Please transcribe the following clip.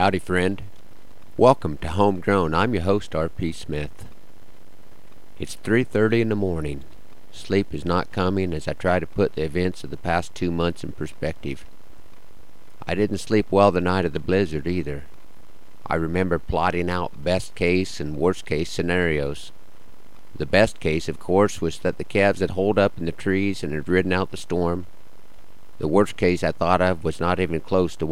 Howdy, friend. Welcome to Homegrown. I'm your host, R.P. Smith. It's 3.30 in the morning. Sleep is not coming as I try to put the events of the past two months in perspective. I didn't sleep well the night of the blizzard either. I remember plotting out best case and worst case scenarios. The best case, of course, was that the calves had holed up in the trees and had ridden out the storm. The worst case I thought of was not even close to what